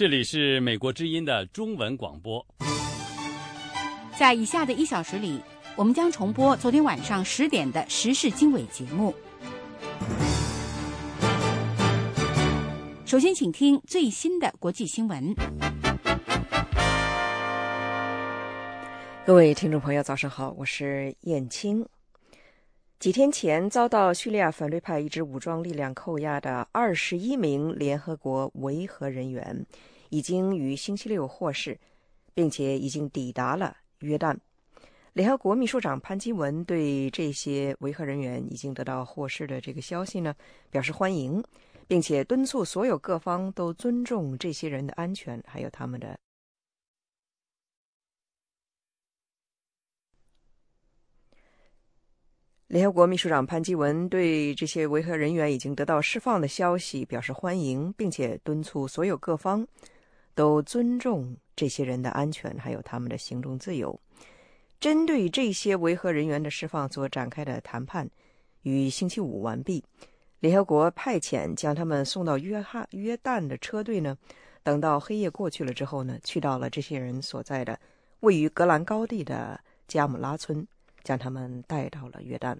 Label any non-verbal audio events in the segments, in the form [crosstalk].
这里是美国之音的中文广播。在以下的一小时里，我们将重播昨天晚上十点的时事经纬节目。首先，请听最新的国际新闻。各位听众朋友，早上好，我是燕青。几天前遭到叙利亚反对派一支武装力量扣押的二十一名联合国维和人员，已经于星期六获释，并且已经抵达了约旦。联合国秘书长潘基文对这些维和人员已经得到获释的这个消息呢表示欢迎，并且敦促所有各方都尊重这些人的安全，还有他们的。联合国秘书长潘基文对这些维和人员已经得到释放的消息表示欢迎，并且敦促所有各方都尊重这些人的安全，还有他们的行动自由。针对这些维和人员的释放所展开的谈判于星期五完毕。联合国派遣将他们送到约翰约旦的车队呢，等到黑夜过去了之后呢，去到了这些人所在的位于格兰高地的加姆拉村。将他们带到了约旦。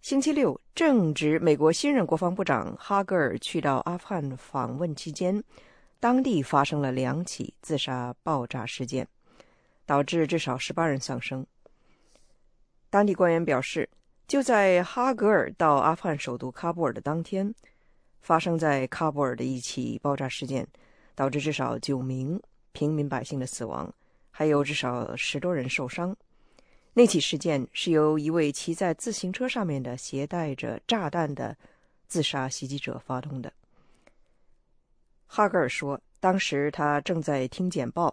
星期六，正值美国新任国防部长哈格尔去到阿富汗访问期间，当地发生了两起自杀爆炸事件，导致至少十八人丧生。当地官员表示，就在哈格尔到阿富汗首都喀布尔的当天，发生在喀布尔的一起爆炸事件，导致至少九名平民百姓的死亡，还有至少十多人受伤。那起事件是由一位骑在自行车上面的携带着炸弹的自杀袭击者发动的。哈格尔说，当时他正在听简报，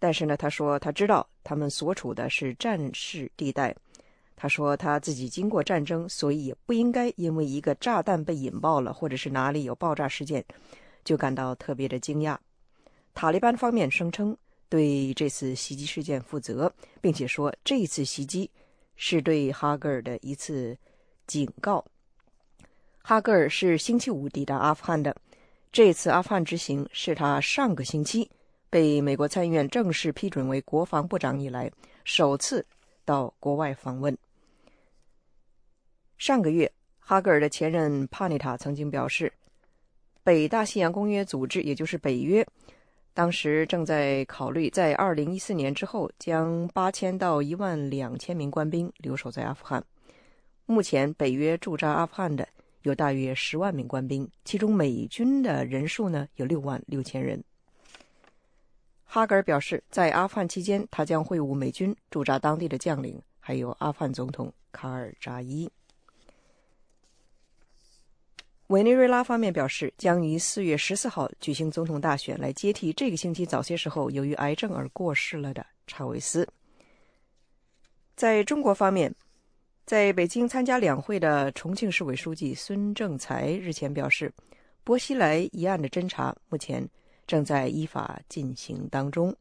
但是呢，他说他知道他们所处的是战事地带。他说他自己经过战争，所以也不应该因为一个炸弹被引爆了，或者是哪里有爆炸事件，就感到特别的惊讶。塔利班方面声称。对这次袭击事件负责，并且说这次袭击是对哈格尔的一次警告。哈格尔是星期五抵达阿富汗的，这次阿富汗之行是他上个星期被美国参议院正式批准为国防部长以来首次到国外访问。上个月，哈格尔的前任帕内塔曾经表示，北大西洋公约组织，也就是北约。当时正在考虑在二零一四年之后将八千到一万两千名官兵留守在阿富汗。目前北约驻扎阿富汗的有大约十万名官兵，其中美军的人数呢有六万六千人。哈格尔表示，在阿富汗期间，他将会晤美军驻扎当地的将领，还有阿富汗总统卡尔扎伊。委内瑞拉方面表示，将于四月十四号举行总统大选，来接替这个星期早些时候由于癌症而过世了的查韦斯。在中国方面，在北京参加两会的重庆市委书记孙政才日前表示，薄熙来一案的侦查目前正在依法进行当中。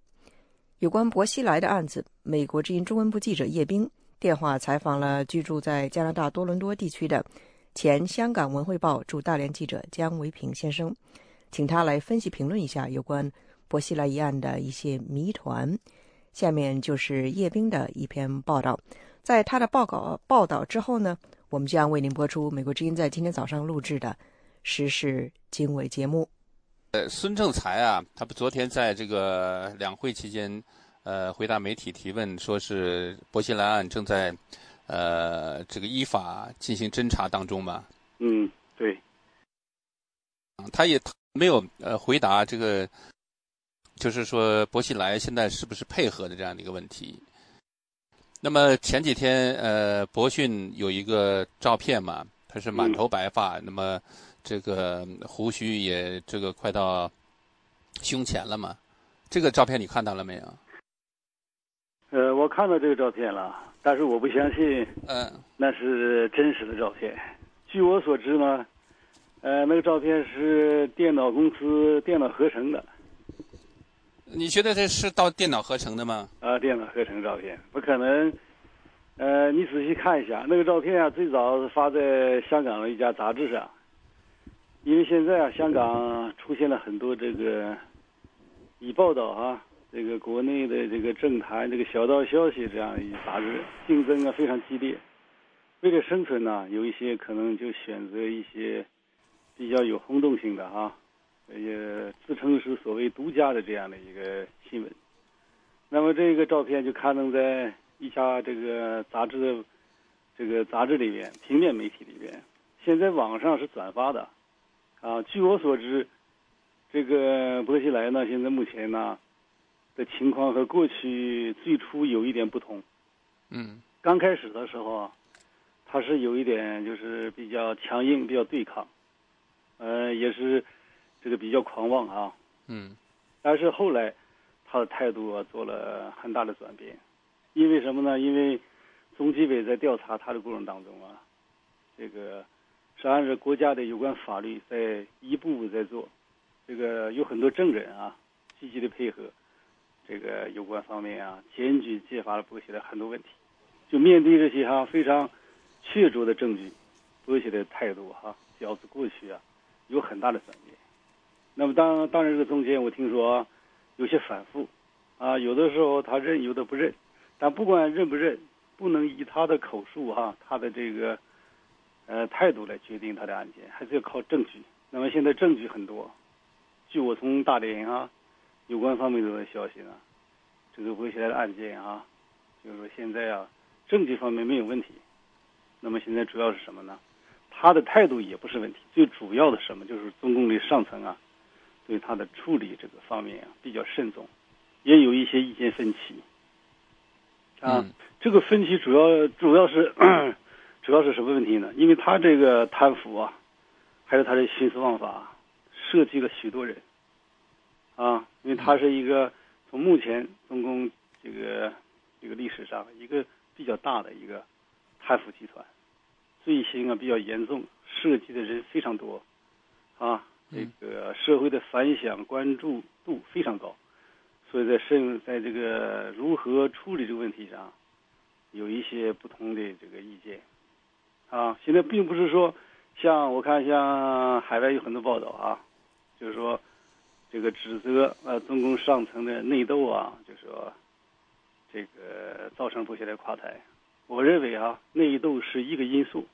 有关薄熙来的案子，美国之音中文部记者叶冰电话采访了居住在加拿大多伦多地区的。前香港文汇报驻大连记者姜维平先生，请他来分析评论一下有关薄熙来一案的一些谜团。下面就是叶冰的一篇报道。在他的报告报道之后呢，我们将为您播出美国之音在今天早上录制的时事经纬节目。呃，孙政才啊，他不昨天在这个两会期间，呃，回答媒体提问，说是薄熙来案正在。呃，这个依法进行侦查当中吧？嗯，对。他也没有呃回答这个，就是说薄熙来现在是不是配合的这样的一个问题。那么前几天呃，博讯有一个照片嘛，他是满头白发，那么这个胡须也这个快到胸前了嘛？这个照片你看到了没有？呃，我看到这个照片了。但是我不相信，嗯，那是真实的照片。据我所知呢，呃，那个照片是电脑公司电脑合成的。你觉得这是到电脑合成的吗？啊，电脑合成照片不可能。呃，你仔细看一下那个照片啊，最早是发在香港的一家杂志上，因为现在啊，香港出现了很多这个以报道啊，这个国内的这个政坛、这个小道消息这样一杂志，竞争啊非常激烈。为了生存呢，有一些可能就选择一些比较有轰动性的啊，也自称是所谓独家的这样的一个新闻。那么这个照片就刊登在一家这个杂志的这个杂志里边，平面媒体里边，现在网上是转发的。啊，据我所知，这个薄熙来呢，现在目前呢的情况和过去最初有一点不同。嗯，刚开始的时候啊，他是有一点就是比较强硬，比较对抗，呃，也是这个比较狂妄啊。嗯，但是后来。他的态度啊做了很大的转变，因为什么呢？因为中纪委在调查他的过程当中啊，这个是按照国家的有关法律在一步步在做，这个有很多证人啊积极的配合，这个有关方面啊检举揭发了薄熙来很多问题，就面对这些哈非常确凿的证据，薄熙来的态度哈表示过去啊有很大的转变。那么当当然这中间我听说。啊有些反复，啊，有的时候他认，有的不认，但不管认不认，不能以他的口述哈，他的这个呃态度来决定他的案件，还是要靠证据。那么现在证据很多，据我从大连啊有关方面的消息呢，这个威胁来的案件啊，就是说现在啊证据方面没有问题。那么现在主要是什么呢？他的态度也不是问题，最主要的什么就是中共的上层啊。对他的处理这个方面啊比较慎重，也有一些意见分歧。啊，这个分歧主要主要是 [coughs] 主要是什么问题呢？因为他这个贪腐啊，还有他的徇私枉法，涉及了许多人。啊，因为它是一个从目前中共这个这个历史上一个比较大的一个贪腐集团，罪行啊比较严重，涉及的人非常多，啊。这个社会的反响关注度非常高，所以在审在这个如何处理这个问题上，有一些不同的这个意见，啊，现在并不是说像我看像海外有很多报道啊，就是说这个指责呃中共上层的内斗啊，就是说这个造成薄熙来垮台，我认为啊内斗是一个因素，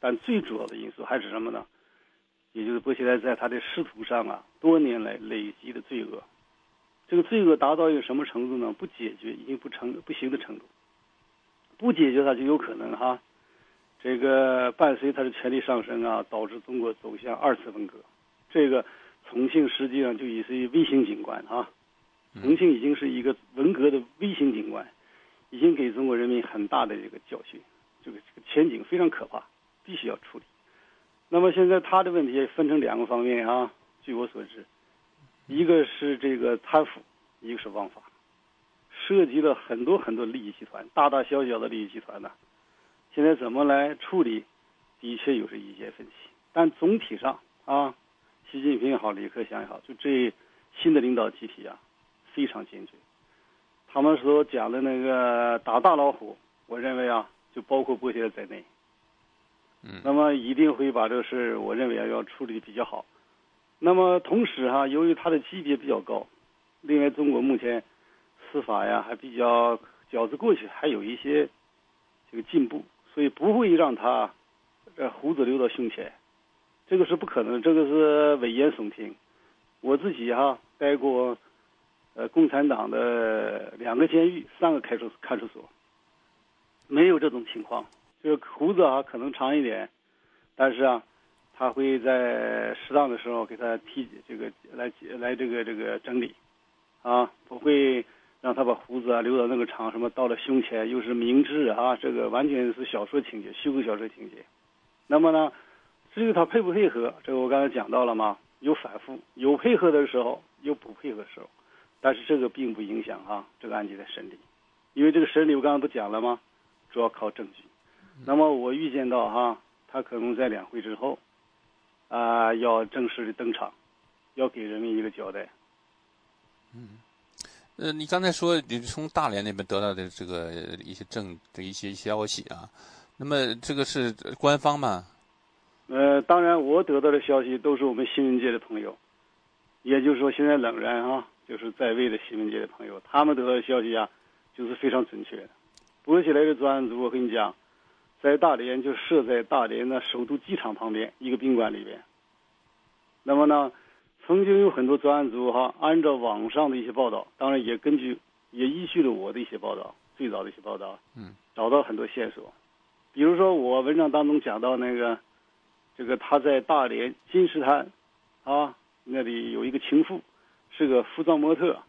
但最主要的因素还是什么呢？也就是薄熙来在他的仕途上啊，多年来累积的罪恶，这个罪恶达到一个什么程度呢？不解决已经不成不行的程度，不解决它就有可能哈，这个伴随他的权力上升啊，导致中国走向二次文革。这个重庆实际上就已是一微型景观啊，重庆已经是一个文革的微型景观，已经给中国人民很大的这个教训，这个这个前景非常可怕，必须要处理。那么现在他的问题分成两个方面啊，据我所知，一个是这个贪腐，一个是枉法，涉及了很多很多利益集团，大大小小的利益集团呢。现在怎么来处理，的确有是意见分歧，但总体上啊，习近平也好，李克强也好，就这新的领导集体啊，非常坚决。他们所讲的那个打大老虎，我认为啊，就包括薄熙来在内。那么一定会把这个事我认为啊要处理的比较好。那么同时哈，由于他的级别比较高，另外中国目前司法呀还比较饺子过去，还有一些这个进步，所以不会让他呃胡子留到胸前，这个是不可能，这个是危言耸听。我自己哈待过呃共产党的两个监狱，三个看守看守所，没有这种情况。这个胡子啊，可能长一点，但是啊，他会在适当的时候给他剃这个来来这个这个整理，啊，不会让他把胡子啊留到那个长，什么到了胸前又是明智啊，这个完全是小说情节，虚构小说情节。那么呢，至于他配不配合，这个我刚才讲到了嘛，有反复，有配合的时候，有不配合的时候，但是这个并不影响啊这个案件的审理，因为这个审理我刚刚不讲了吗？主要靠证据。那么我预见到哈，他可能在两会之后，啊，要正式的登场，要给人民一个交代。嗯，呃，你刚才说你从大连那边得到的这个一些证的一些消息啊，那么这个是官方吗？呃，当然我得到的消息都是我们新闻界的朋友，也就是说现在仍然啊，就是在位的新闻界的朋友，他们得到的消息啊，就是非常准确的。波起来的专案组，我跟你讲，在大连就设在大连的首都机场旁边一个宾馆里边。那么呢，曾经有很多专案组哈，按照网上的一些报道，当然也根据也依据了我的一些报道，最早的一些报道，嗯，找到很多线索。比如说我文章当中讲到那个，这个他在大连金石滩，啊，那里有一个情妇，是个服装模特，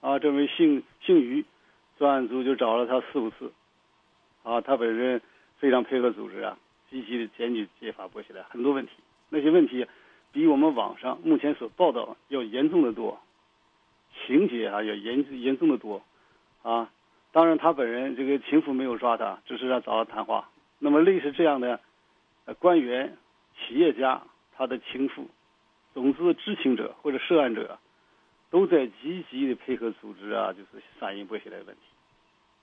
啊，这位姓姓于，专案组就找了他四五次，啊，他本人非常配合组织啊，积极的检举揭发剥起来很多问题，那些问题比我们网上目前所报道要严重的多，情节啊要严严重的多，啊，当然他本人这个情妇没有抓他，只是让找他谈话。那么类似这样的，官员、企业家，他的情妇，总之知情者或者涉案者，都在积极的配合组织啊，就是反映剥削的问题。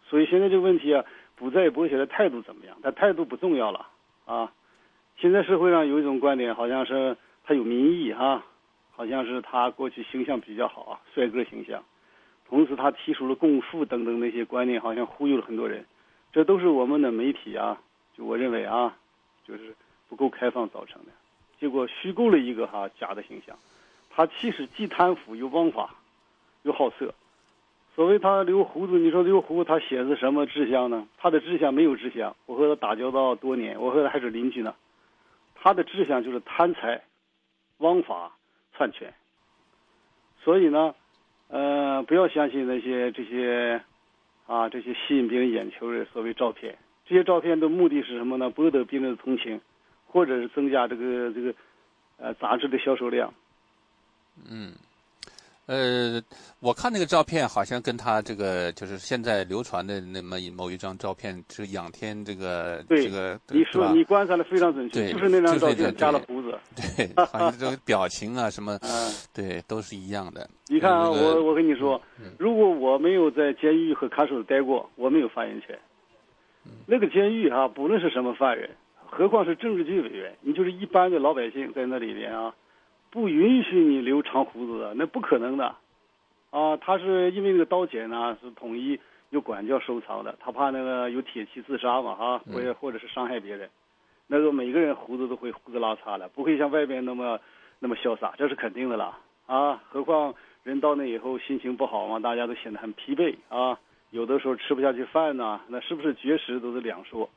所以现在这个问题啊，不在于剥削的态度怎么样，但态度不重要了啊。现在社会上有一种观点，好像是他有民意哈，好像是他过去形象比较好啊，帅哥形象，同时他提出了共富等等那些观念，好像忽悠了很多人。这都是我们的媒体啊。就我认为啊，就是不够开放造成的，结果虚构了一个哈假的形象。他其实既贪腐又枉法，又好色。所谓他留胡子，你说留胡子他显示什么志向呢？他的志向没有志向。我和他打交道多年，我和他还是邻居呢。他的志向就是贪财、枉法、篡权。所以呢，呃，不要相信那些这些啊这些吸引别人眼球的所谓照片。这些照片的目的是什么呢？博得别人的同情，或者是增加这个这个，呃，杂志的销售量。嗯，呃，我看那个照片好像跟他这个就是现在流传的那么某一张照片，是仰天这个这个。你说你观察的非常准确，就是那张照片加了胡子。对，好像这个表情啊什么，[laughs] 对，都是一样的。你看啊，我我跟你说，如果我没有在监狱和看守所待过，我没有发言权。那个监狱哈，不论是什么犯人，何况是政治局委员，你就是一般的老百姓在那里边啊，不允许你留长胡子的，那不可能的，啊，他是因为那个刀剪呢是统一有管教收藏的，他怕那个有铁器自杀嘛哈，或者或者是伤害别人，那个每个人胡子都会胡子拉碴的，不会像外边那么那么潇洒，这是肯定的了啊，何况人到那以后心情不好嘛，大家都显得很疲惫啊。有的时候吃不下去饭呢，那是不是绝食都是两说。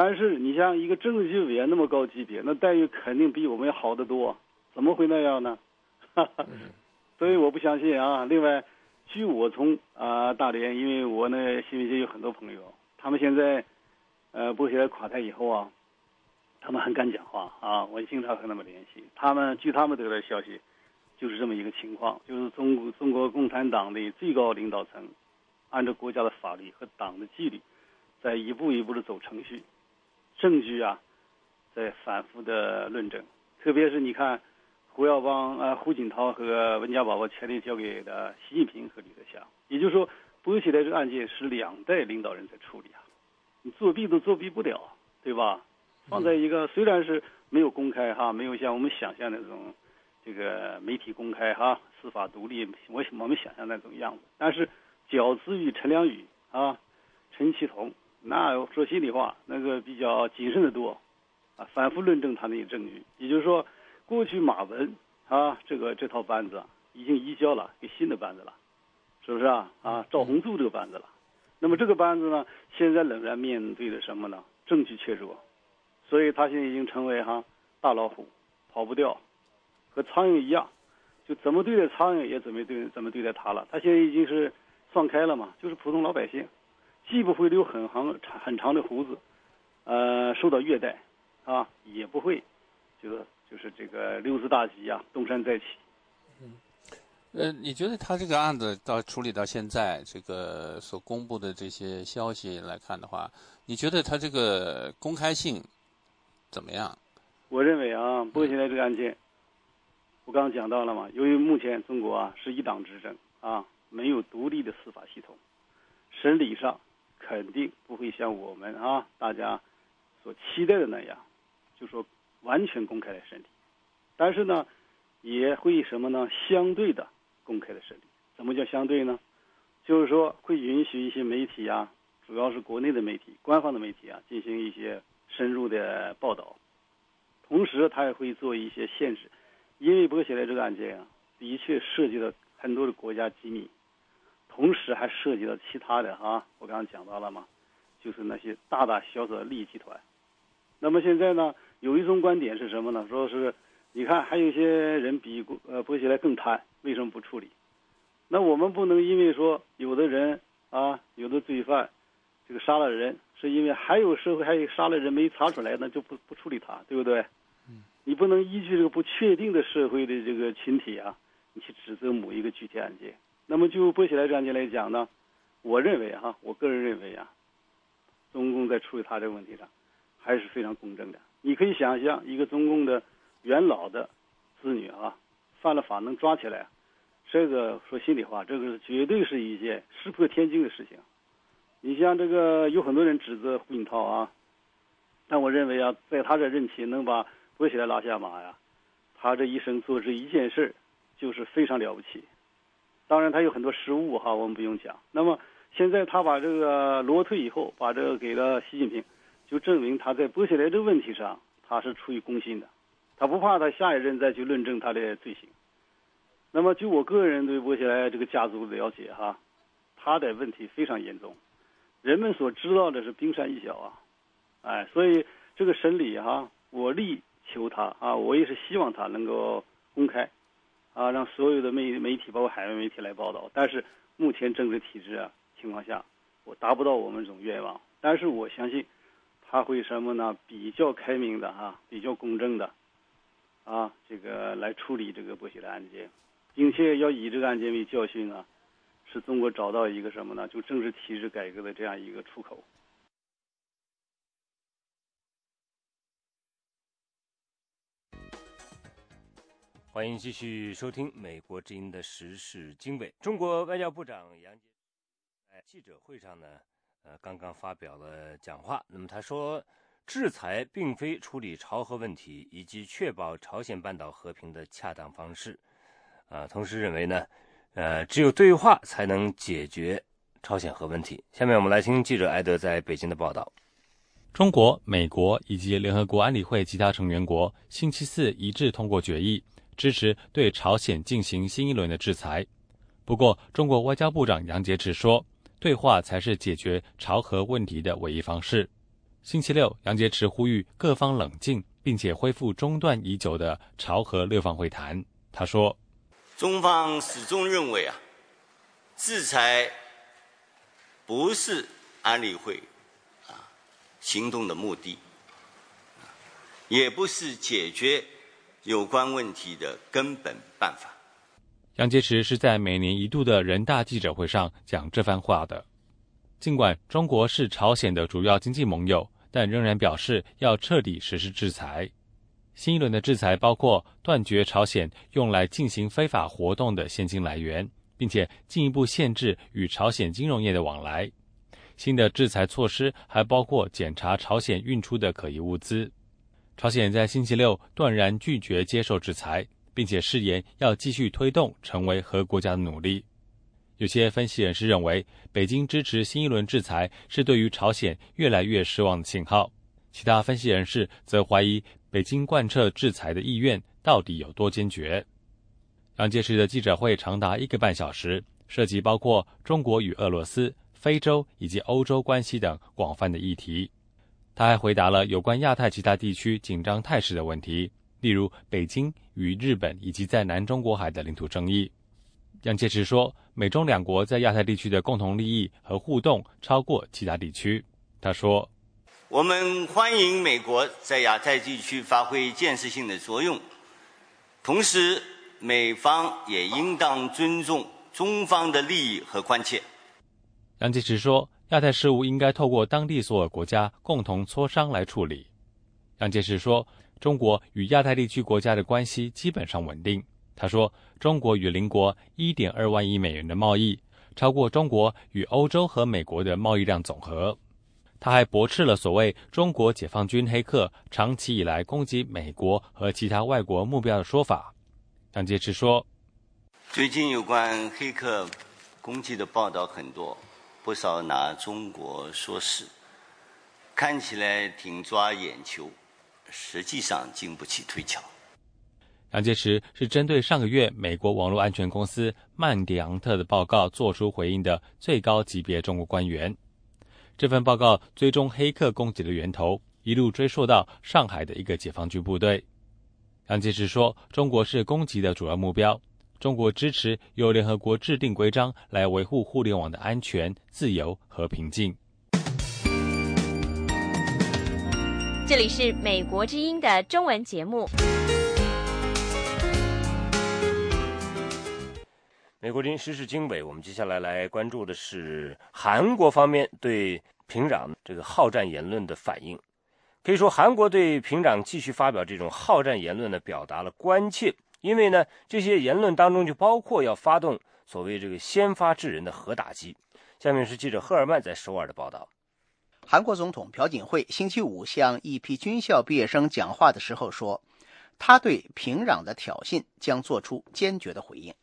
但是你像一个政治局委员那么高级别，那待遇肯定比我们要好得多，怎么会那样呢？[laughs] 所以我不相信啊。另外，据我从啊大连，因为我那新闻界有很多朋友，他们现在呃剥削垮台以后啊，他们很敢讲话啊。我经常和他们联系，他们据他们得到的消息，就是这么一个情况，就是中国中国共产党的最高领导层。按照国家的法律和党的纪律，在一步一步的走程序，证据啊，在反复的论证。特别是你看，胡耀邦、啊胡锦涛和温家宝把权力交给了习近平和李克强，也就是说，剥起来这个案件是两代领导人在处理啊，你作弊都作弊不了，对吧？放在一个虽然是没有公开哈，没有像我们想象那种这个媒体公开哈，司法独立，我我们想象那种样子，但是。饺子与陈良宇啊，陈其同，那说心里话，那个比较谨慎的多，啊，反复论证他那些证据。也就是说，过去马文啊，这个这套班子已经移交了给新的班子了，是不是啊？啊，赵红柱这个班子了。那么这个班子呢，现在仍然面对的什么呢？证据确凿，所以他现在已经成为哈大老虎，跑不掉，和苍蝇一样，就怎么对待苍蝇也怎么对怎么对待他了。他现在已经是。放开了嘛，就是普通老百姓，既不会留很长长很长的胡子，呃，受到虐待，啊，也不会，就是就是这个溜之大吉啊，东山再起。嗯，呃，你觉得他这个案子到处理到现在，这个所公布的这些消息来看的话，你觉得他这个公开性怎么样？我认为啊，不过现在这个案件，我刚刚讲到了嘛，由于目前中国啊是一党执政啊。没有独立的司法系统，审理上肯定不会像我们啊大家所期待的那样，就说完全公开的审理，但是呢，也会什么呢？相对的公开的审理。怎么叫相对呢？就是说会允许一些媒体啊，主要是国内的媒体、官方的媒体啊，进行一些深入的报道，同时他也会做一些限制，因为波西莱这个案件啊，的确涉及到很多的国家机密，同时还涉及到其他的哈，我刚刚讲到了嘛，就是那些大大小小的利益集团。那么现在呢，有一种观点是什么呢？说是你看还有一些人比呃薄熙来更贪，为什么不处理？那我们不能因为说有的人啊，有的罪犯，这个杀了人，是因为还有社会还有杀了人没查出来，那就不不处理他，对不对？嗯。你不能依据这个不确定的社会的这个群体啊，你去指责某一个具体案件。那么就波西莱案件来讲呢，我认为哈，我个人认为啊，中共在处理他这个问题上还是非常公正的。你可以想象，一个中共的元老的子女啊，犯了法能抓起来。这个说心里话，这个绝对是一件石破天惊的事情。你像这个有很多人指责胡锦涛啊，但我认为啊，在他这任期能把薄熙来拉下马呀，他这一生做这一件事就是非常了不起。当然他有很多失误哈，我们不用讲。那么现在他把这个罗退以后，把这个给了习近平，就证明他在薄熙来这个问题上他是出于公心的，他不怕他下一任再去论证他的罪行。那么，就我个人对薄熙来这个家族的了解哈，他的问题非常严重，人们所知道的是冰山一角啊，哎，所以这个审理哈，我力求他啊，我也是希望他能够公开，啊，让所有的媒媒体包括海外媒体来报道。但是目前政治体制啊情况下，我达不到我们这种愿望。但是我相信他会什么呢？比较开明的哈，比较公正的，啊，这个来处理这个波西的案件。并且要以这个案件为教训啊，使中国找到一个什么呢？就政治体制改革的这样一个出口。欢迎继续收听《美国之音》的时事经纬。中国外交部长杨洁在记者会上呢，呃，刚刚发表了讲话。那么他说，制裁并非处理朝核问题以及确保朝鲜半岛和平的恰当方式。啊，同时认为呢，呃，只有对话才能解决朝鲜核问题。下面我们来听记者艾德在北京的报道。中国、美国以及联合国安理会其他成员国星期四一致通过决议，支持对朝鲜进行新一轮的制裁。不过，中国外交部长杨洁篪说，对话才是解决朝核问题的唯一方式。星期六，杨洁篪呼吁各方冷静，并且恢复中断已久的朝核六方会谈。他说。中方始终认为啊，制裁不是安理会啊行动的目的，也不是解决有关问题的根本办法。杨洁篪是在每年一度的人大记者会上讲这番话的。尽管中国是朝鲜的主要经济盟友，但仍然表示要彻底实施制裁。新一轮的制裁包括断绝朝鲜用来进行非法活动的现金来源，并且进一步限制与朝鲜金融业的往来。新的制裁措施还包括检查朝鲜运出的可疑物资。朝鲜在星期六断然拒绝接受制裁，并且誓言要继续推动成为核国家的努力。有些分析人士认为，北京支持新一轮制裁是对于朝鲜越来越失望的信号。其他分析人士则怀疑。北京贯彻制裁的意愿到底有多坚决？杨洁篪的记者会长达一个半小时，涉及包括中国与俄罗斯、非洲以及欧洲关系等广泛的议题。他还回答了有关亚太其他地区紧张态势的问题，例如北京与日本以及在南中国海的领土争议。杨洁篪说，美中两国在亚太地区的共同利益和互动超过其他地区。他说。我们欢迎美国在亚太地区发挥建设性的作用，同时美方也应当尊重中方的利益和关切。杨洁篪说，亚太事务应该透过当地所有国家共同磋商来处理。杨洁篪说，中国与亚太地区国家的关系基本上稳定。他说，中国与邻国1.2万亿美元的贸易，超过中国与欧洲和美国的贸易量总和。他还驳斥了所谓中国解放军黑客长期以来攻击美国和其他外国目标的说法。杨洁篪说：“最近有关黑客攻击的报道很多，不少拿中国说事，看起来挺抓眼球，实际上经不起推敲。”杨洁篪是针对上个月美国网络安全公司曼迪昂特的报告做出回应的最高级别中国官员。这份报告追踪黑客攻击的源头，一路追溯到上海的一个解放军部队。杨洁篪说：“中国是攻击的主要目标。中国支持由联合国制定规章来维护互联网的安全、自由和平静。”这里是美国之音的中文节目。美国之音时事经纬，我们接下来来关注的是韩国方面对平壤这个好战言论的反应。可以说，韩国对平壤继续发表这种好战言论呢，表达了关切。因为呢，这些言论当中就包括要发动所谓这个先发制人的核打击。下面是记者赫尔曼在首尔的报道。韩国总统朴槿惠星期五向一批军校毕业生讲话的时候说，他对平壤的挑衅将做出坚决的回应。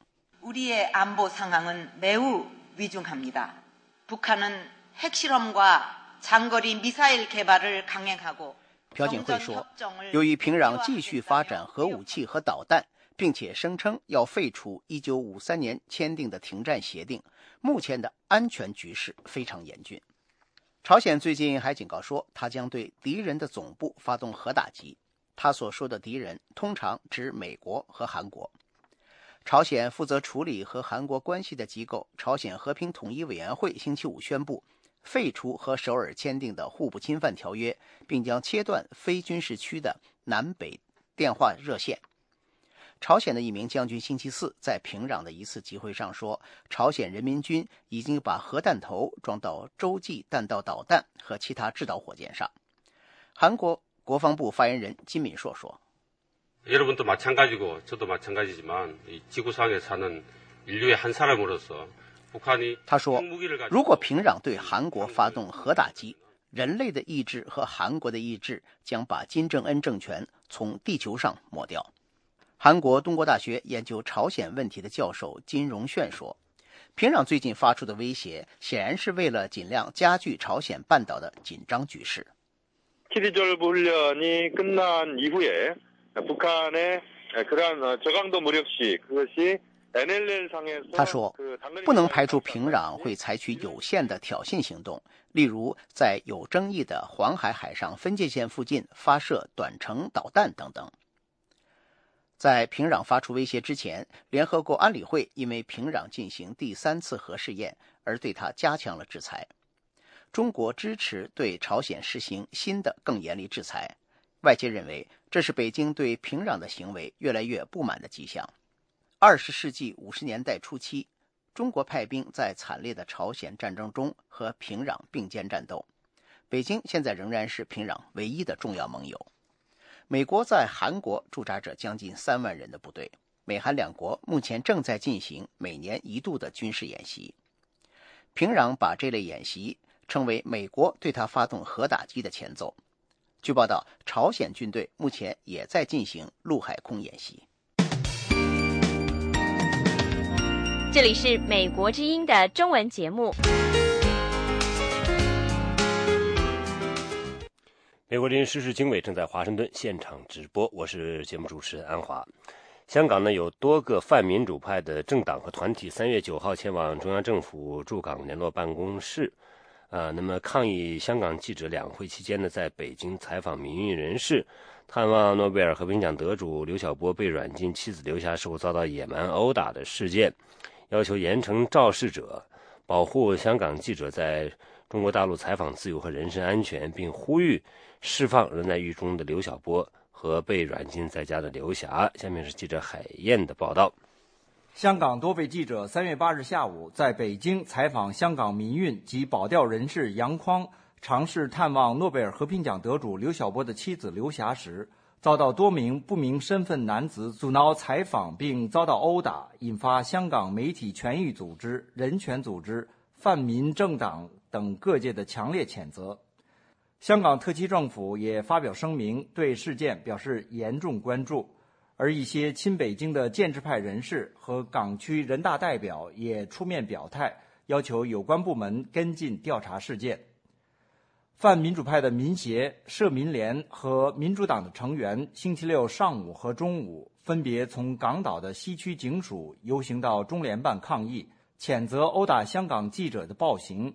우리의안보상황은매우위중합니다북한은핵실험과장거리미사일개발을강행하고朴槿惠说，由于平壤继续发展核武器和导弹， 并且声称要废除1953年签订的停战协定，目前的安全局势非常严峻。朝鲜最近还警告说，他将对敌人的总部发动核打击。他所说的敌人通常指美国和韩国。朝鲜负责处理和韩国关系的机构朝鲜和平统一委员会星期五宣布，废除和首尔签订的互不侵犯条约，并将切断非军事区的南北电话热线。朝鲜的一名将军星期四在平壤的一次集会上说，朝鲜人民军已经把核弹头装到洲际弹道导弹和其他制导火箭上。韩国国防部发言人金敏硕说。여러분도마찬가지고저도마찬가지지만이지구상에사는인류의한사람으로서북한이他说：“如果平壤对韩国发动核打击，人类的意志和韩国的意志将把金正恩政权从地球上抹掉。” 韩国东国大学研究朝鲜问题的教授金荣炫说：“平壤最近发出的威胁，显然是为了尽量加剧朝鲜半岛的紧张局势。”기리절훈련이끝난이후에他说：“不能排除平壤会采取有限的挑衅行动，例如在有争议的黄海海上分界线附近发射短程导弹等等。” 在平壤发出威胁之前，联合国安理会因为平壤进行第三次核试验而对他加强了制裁。中国支持对朝鲜实行新的更严厉制裁。外界认为，这是北京对平壤的行为越来越不满的迹象。二十世纪五十年代初期，中国派兵在惨烈的朝鲜战争中和平壤并肩战斗。北京现在仍然是平壤唯一的重要盟友。美国在韩国驻扎着将近三万人的部队，美韩两国目前正在进行每年一度的军事演习。平壤把这类演习称为美国对他发动核打击的前奏。据报道，朝鲜军队目前也在进行陆海空演习。这里是美国之音的中文节目。美国之音时事经纬正在华盛顿现场直播，我是节目主持人安华。香港呢有多个泛民主派的政党和团体，三月九号前往中央政府驻港联络办公室。啊，那么抗议香港记者两会期间呢，在北京采访民运人士，探望诺贝尔和平奖得主刘晓波被软禁妻子刘霞时候遭到野蛮殴打的事件，要求严惩肇事者，保护香港记者在中国大陆采访自由和人身安全，并呼吁释放仍在狱中的刘晓波和被软禁在家的刘霞。下面是记者海燕的报道。香港多位记者三月八日下午在北京采访香港民运及保钓人士杨匡，尝试探望诺贝尔和平奖得主刘晓波的妻子刘霞时，遭到多名不明身份男子阻挠采访，并遭到殴打，引发香港媒体权益组织、人权组织、泛民政党等各界的强烈谴责。香港特区政府也发表声明，对事件表示严重关注。而一些亲北京的建制派人士和港区人大代表也出面表态，要求有关部门跟进调查事件。泛民主派的民协、社民联和民主党的成员，星期六上午和中午分别从港岛的西区警署游行到中联办抗议，谴责殴打香港记者的暴行，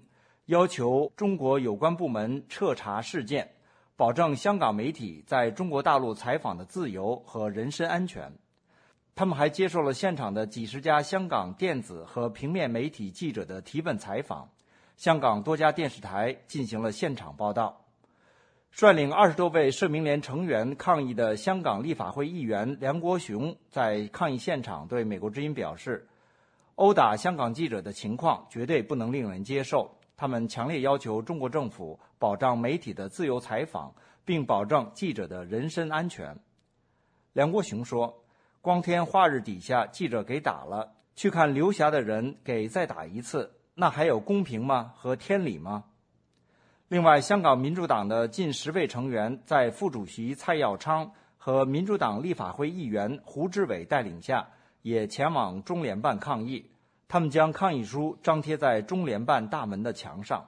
要求中国有关部门彻查事件。保证香港媒体在中国大陆采访的自由和人身安全。他们还接受了现场的几十家香港电子和平面媒体记者的提问采访。香港多家电视台进行了现场报道。率领二十多位社民联成员抗议的香港立法会议员梁国雄在抗议现场对美国之音表示：“殴打香港记者的情况绝对不能令人接受。”他们强烈要求中国政府保障媒体的自由采访，并保证记者的人身安全。梁国雄说：“光天化日底下，记者给打了，去看刘霞的人给再打一次，那还有公平吗？和天理吗？”另外，香港民主党的近十位成员在副主席蔡耀昌和民主党立法会议员胡志伟带领下，也前往中联办抗议。他们将抗议书张贴在中联办大门的墙上。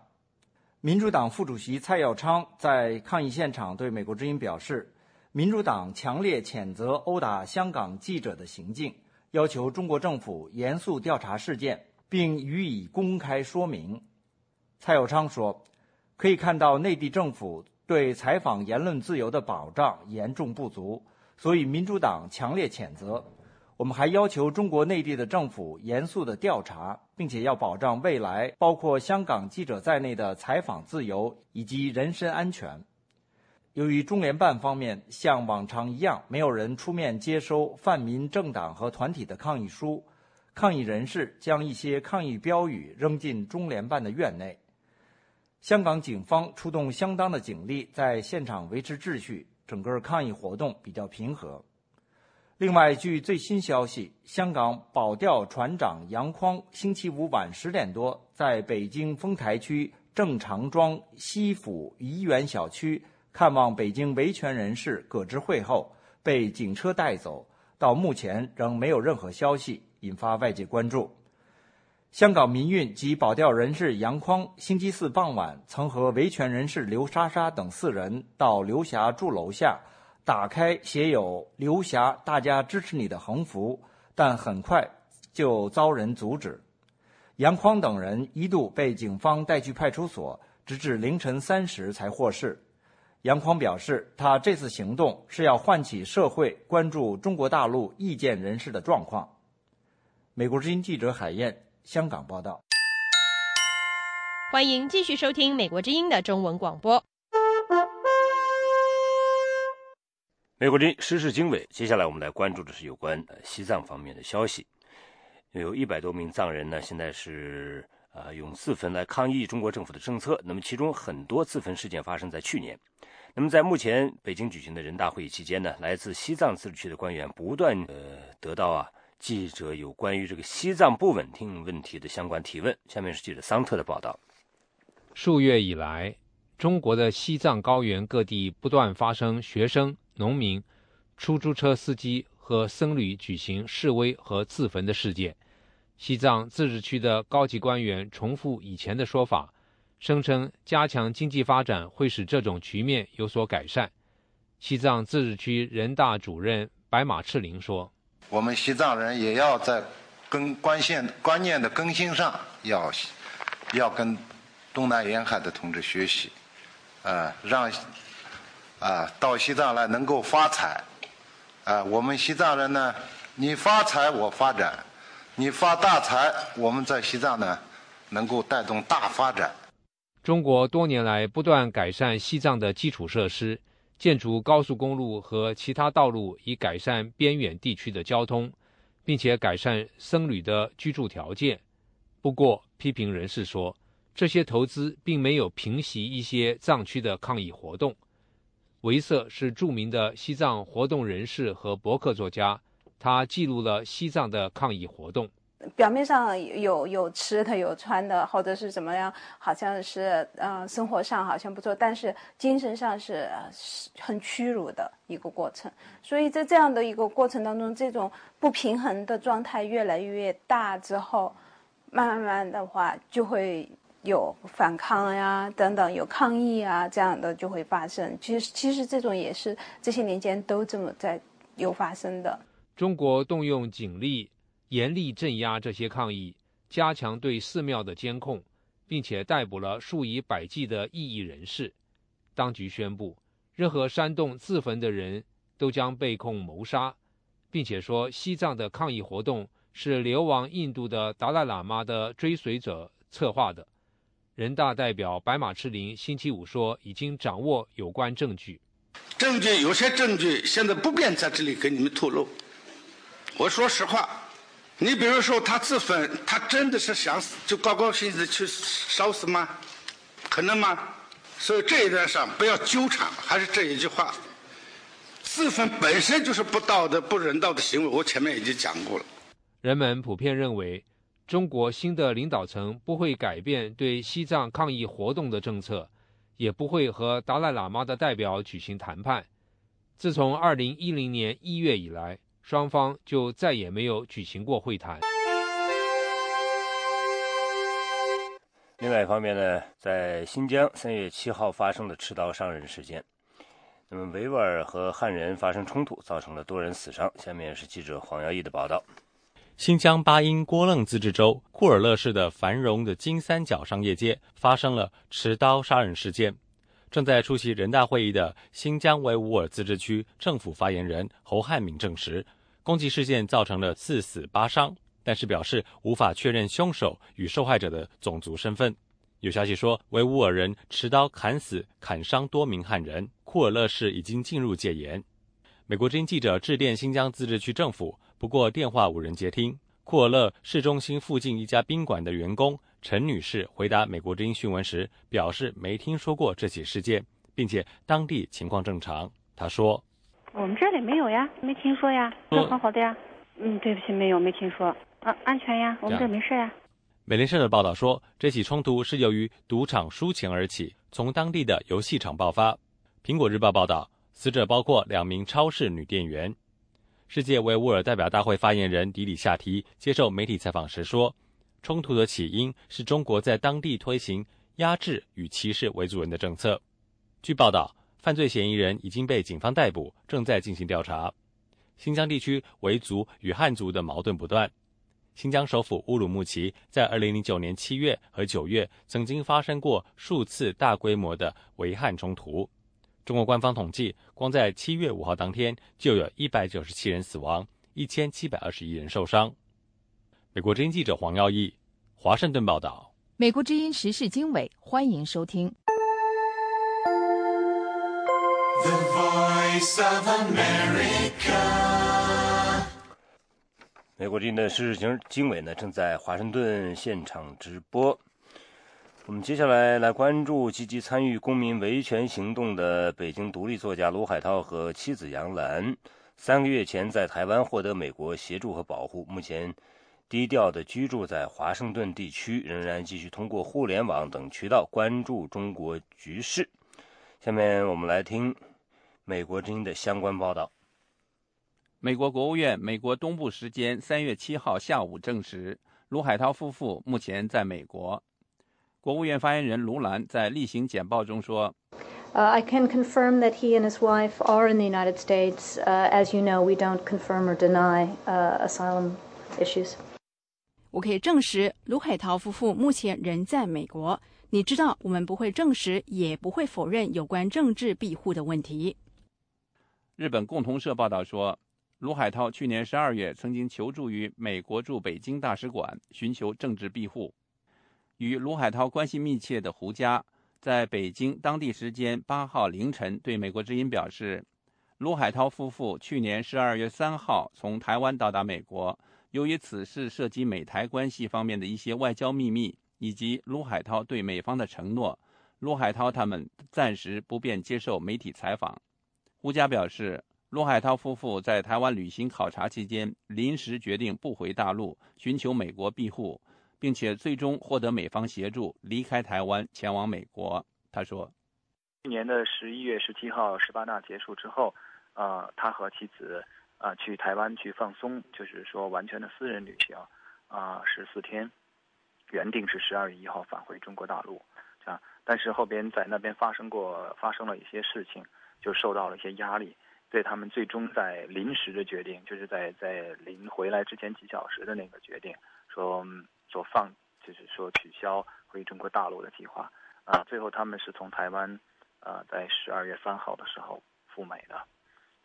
民主党副主席蔡耀昌在抗议现场对美国之音表示：“民主党强烈谴责殴打香港记者的行径，要求中国政府严肃调查事件，并予以公开说明。”蔡耀昌说：“可以看到内地政府对采访言论自由的保障严重不足，所以民主党强烈谴责。”我们还要求中国内地的政府严肃的调查，并且要保障未来包括香港记者在内的采访自由以及人身安全。由于中联办方面像往常一样没有人出面接收泛民政党和团体的抗议书，抗议人士将一些抗议标语扔进中联办的院内。香港警方出动相当的警力在现场维持秩序，整个抗议活动比较平和。另外，据最新消息，香港保钓船长杨匡星期五晚十点多，在北京丰台区郑常庄西府怡园小区看望北京维权人士葛之慧后，被警车带走。到目前仍没有任何消息，引发外界关注。香港民运及保钓人士杨匡星期四傍晚曾和维权人士刘莎莎等四人到刘霞住楼下。打开写有“刘霞，大家支持你”的横幅，但很快就遭人阻止。杨匡等人一度被警方带去派出所，直至凌晨三时才获释。杨匡表示，他这次行动是要唤起社会关注中国大陆意见人士的状况。美国之音记者海燕，香港报道。欢迎继续收听美国之音的中文广播。美国的时事经纬，接下来我们来关注的是有关西藏方面的消息。有一百多名藏人呢，现在是呃用自焚来抗议中国政府的政策。那么其中很多自焚事件发生在去年。那么在目前北京举行的人大会议期间呢，来自西藏自治区的官员不断呃得到啊记者有关于这个西藏不稳定问题的相关提问。下面是记者桑特的报道。数月以来，中国的西藏高原各地不断发生学生。农民、出租车司机和僧侣举行示威和自焚的事件。西藏自治区的高级官员重复以前的说法，声称加强经济发展会使这种局面有所改善。西藏自治区人大主任白马赤林说：“我们西藏人也要在跟观线观念的更新上，要要跟东南沿海的同志学习，呃，让。”啊，到西藏来能够发财，啊，我们西藏人呢，你发财我发展，你发大财，我们在西藏呢，能够带动大发展。中国多年来不断改善西藏的基础设施，建筑高速公路和其他道路，以改善边远地区的交通，并且改善僧侣的居住条件。不过，批评人士说，这些投资并没有平息一些藏区的抗议活动。维瑟是著名的西藏活动人士和博客作家，他记录了西藏的抗议活动。表面上有有吃的有穿的，或者是怎么样，好像是嗯生活上好像不错，但是精神上是很屈辱的一个过程。所以在这样的一个过程当中，这种不平衡的状态越来越大之后，慢慢慢的话就会有反抗呀等等，有抗议啊这样的就会发生。其实其实这种也是这些年间都这么在有发生的。中国动用警力。严厉镇压这些抗议，加强对寺庙的监控，并且逮捕了数以百计的异议人士。当局宣布，任何煽动自焚的人都将被控谋杀，并且说西藏的抗议活动是流亡印度的达赖喇嘛的追随者策划的。人大代表白马赤林星期五说，已经掌握有关证据。证据有些证据现在不便在这里给你们透露。我说实话。你比如说，他自焚，他真的是想死，就高高兴兴的去烧死吗？可能吗？所以这一点上不要纠缠，还是这一句话：自焚本身就是不道德、不人道的行为。我前面已经讲过了。人们普遍认为，中国新的领导层不会改变对西藏抗议活动的政策，也不会和达赖喇嘛的代表举行谈判。自从2010年1月以来。双方就再也没有举行过会谈。另外一方面呢，在新疆三月七号发生的持刀伤人事件，那么维吾尔和汉人发生冲突，造成了多人死伤。下面是记者黄耀义的报道：新疆巴音郭楞自治州库尔勒市的繁荣的金三角商业街发生了持刀杀人事件。正在出席人大会议的新疆维吾尔自治区政府发言人侯汉敏证实，攻击事件造成了四死八伤，但是表示无法确认凶手与受害者的种族身份。有消息说，维吾尔人持刀砍死、砍伤多名汉人。库尔勒市已经进入戒严。美国之音记者致电新疆自治区政府，不过电话无人接听。库尔勒市中心附近一家宾馆的员工。陈女士回答美国之音讯问时表示，没听说过这起事件，并且当地情况正常。她说：“我们这里没有呀，没听说呀，都好好的呀。嗯，对不起，没有，没听说。啊，安全呀，我们这没事呀。”美联社的报道说，这起冲突是由于赌场输钱而起，从当地的游戏场爆发。苹果日报报道，死者包括两名超市女店员。世界维吾尔代表大会发言人迪里夏提接受媒体采访时说。冲突的起因是中国在当地推行压制与歧视维族人的政策。据报道，犯罪嫌疑人已经被警方逮捕，正在进行调查。新疆地区维族与汉族的矛盾不断。新疆首府乌鲁木齐在2009年7月和9月曾经发生过数次大规模的维汉冲突。中国官方统计，光在七月五号当天就有一百九十七人死亡，一千七百二十一人受伤。美国之音记者黄耀义，华盛顿报道。美国之音时事经纬，欢迎收听。美国之音的时事经经纬呢，正在华盛顿现场直播。我们接下来来关注积极参与公民维权行动的北京独立作家卢海涛和妻子杨澜。三个月前在台湾获得美国协助和保护，目前。低调的居住在华盛顿地区，仍然继续通过互联网等渠道关注中国局势。下面我们来听美国之音的相关报道。美国国务院美国东部时间三月七号下午证实，卢海涛夫妇目前在美国。国务院发言人卢兰在例行简报中说：“I can confirm that he and his wife are in the United States. As you know, we don't confirm or deny asylum issues.” 我可以证实，卢海涛夫妇目前人在美国。你知道，我们不会证实，也不会否认有关政治庇护的问题。日本共同社报道说，卢海涛去年十二月曾经求助于美国驻北京大使馆，寻求政治庇护。与卢海涛关系密切的胡佳在北京当地时间八号凌晨对美国之音表示，卢海涛夫妇去年十二月三号从台湾到达美国。由于此事涉及美台关系方面的一些外交秘密，以及卢海涛对美方的承诺，卢海涛他们暂时不便接受媒体采访。胡佳表示，卢海涛夫妇在台湾旅行考察期间，临时决定不回大陆，寻求美国庇护，并且最终获得美方协助离开台湾，前往美国。他说：“去年的十一月十七号十八大结束之后，呃，他和妻子啊去台湾去放松，就是说完全的私人旅行，啊十四天，原定是十二月一号返回中国大陆，这样，但是后边在那边发生过发生了一些事情，就受到了一些压力。”对他们最终在临时的决定，就是在在临回来之前几小时的那个决定，说说放，就是说取消回中国大陆的计划啊。最后他们是从台湾，呃，在十二月三号的时候赴美的。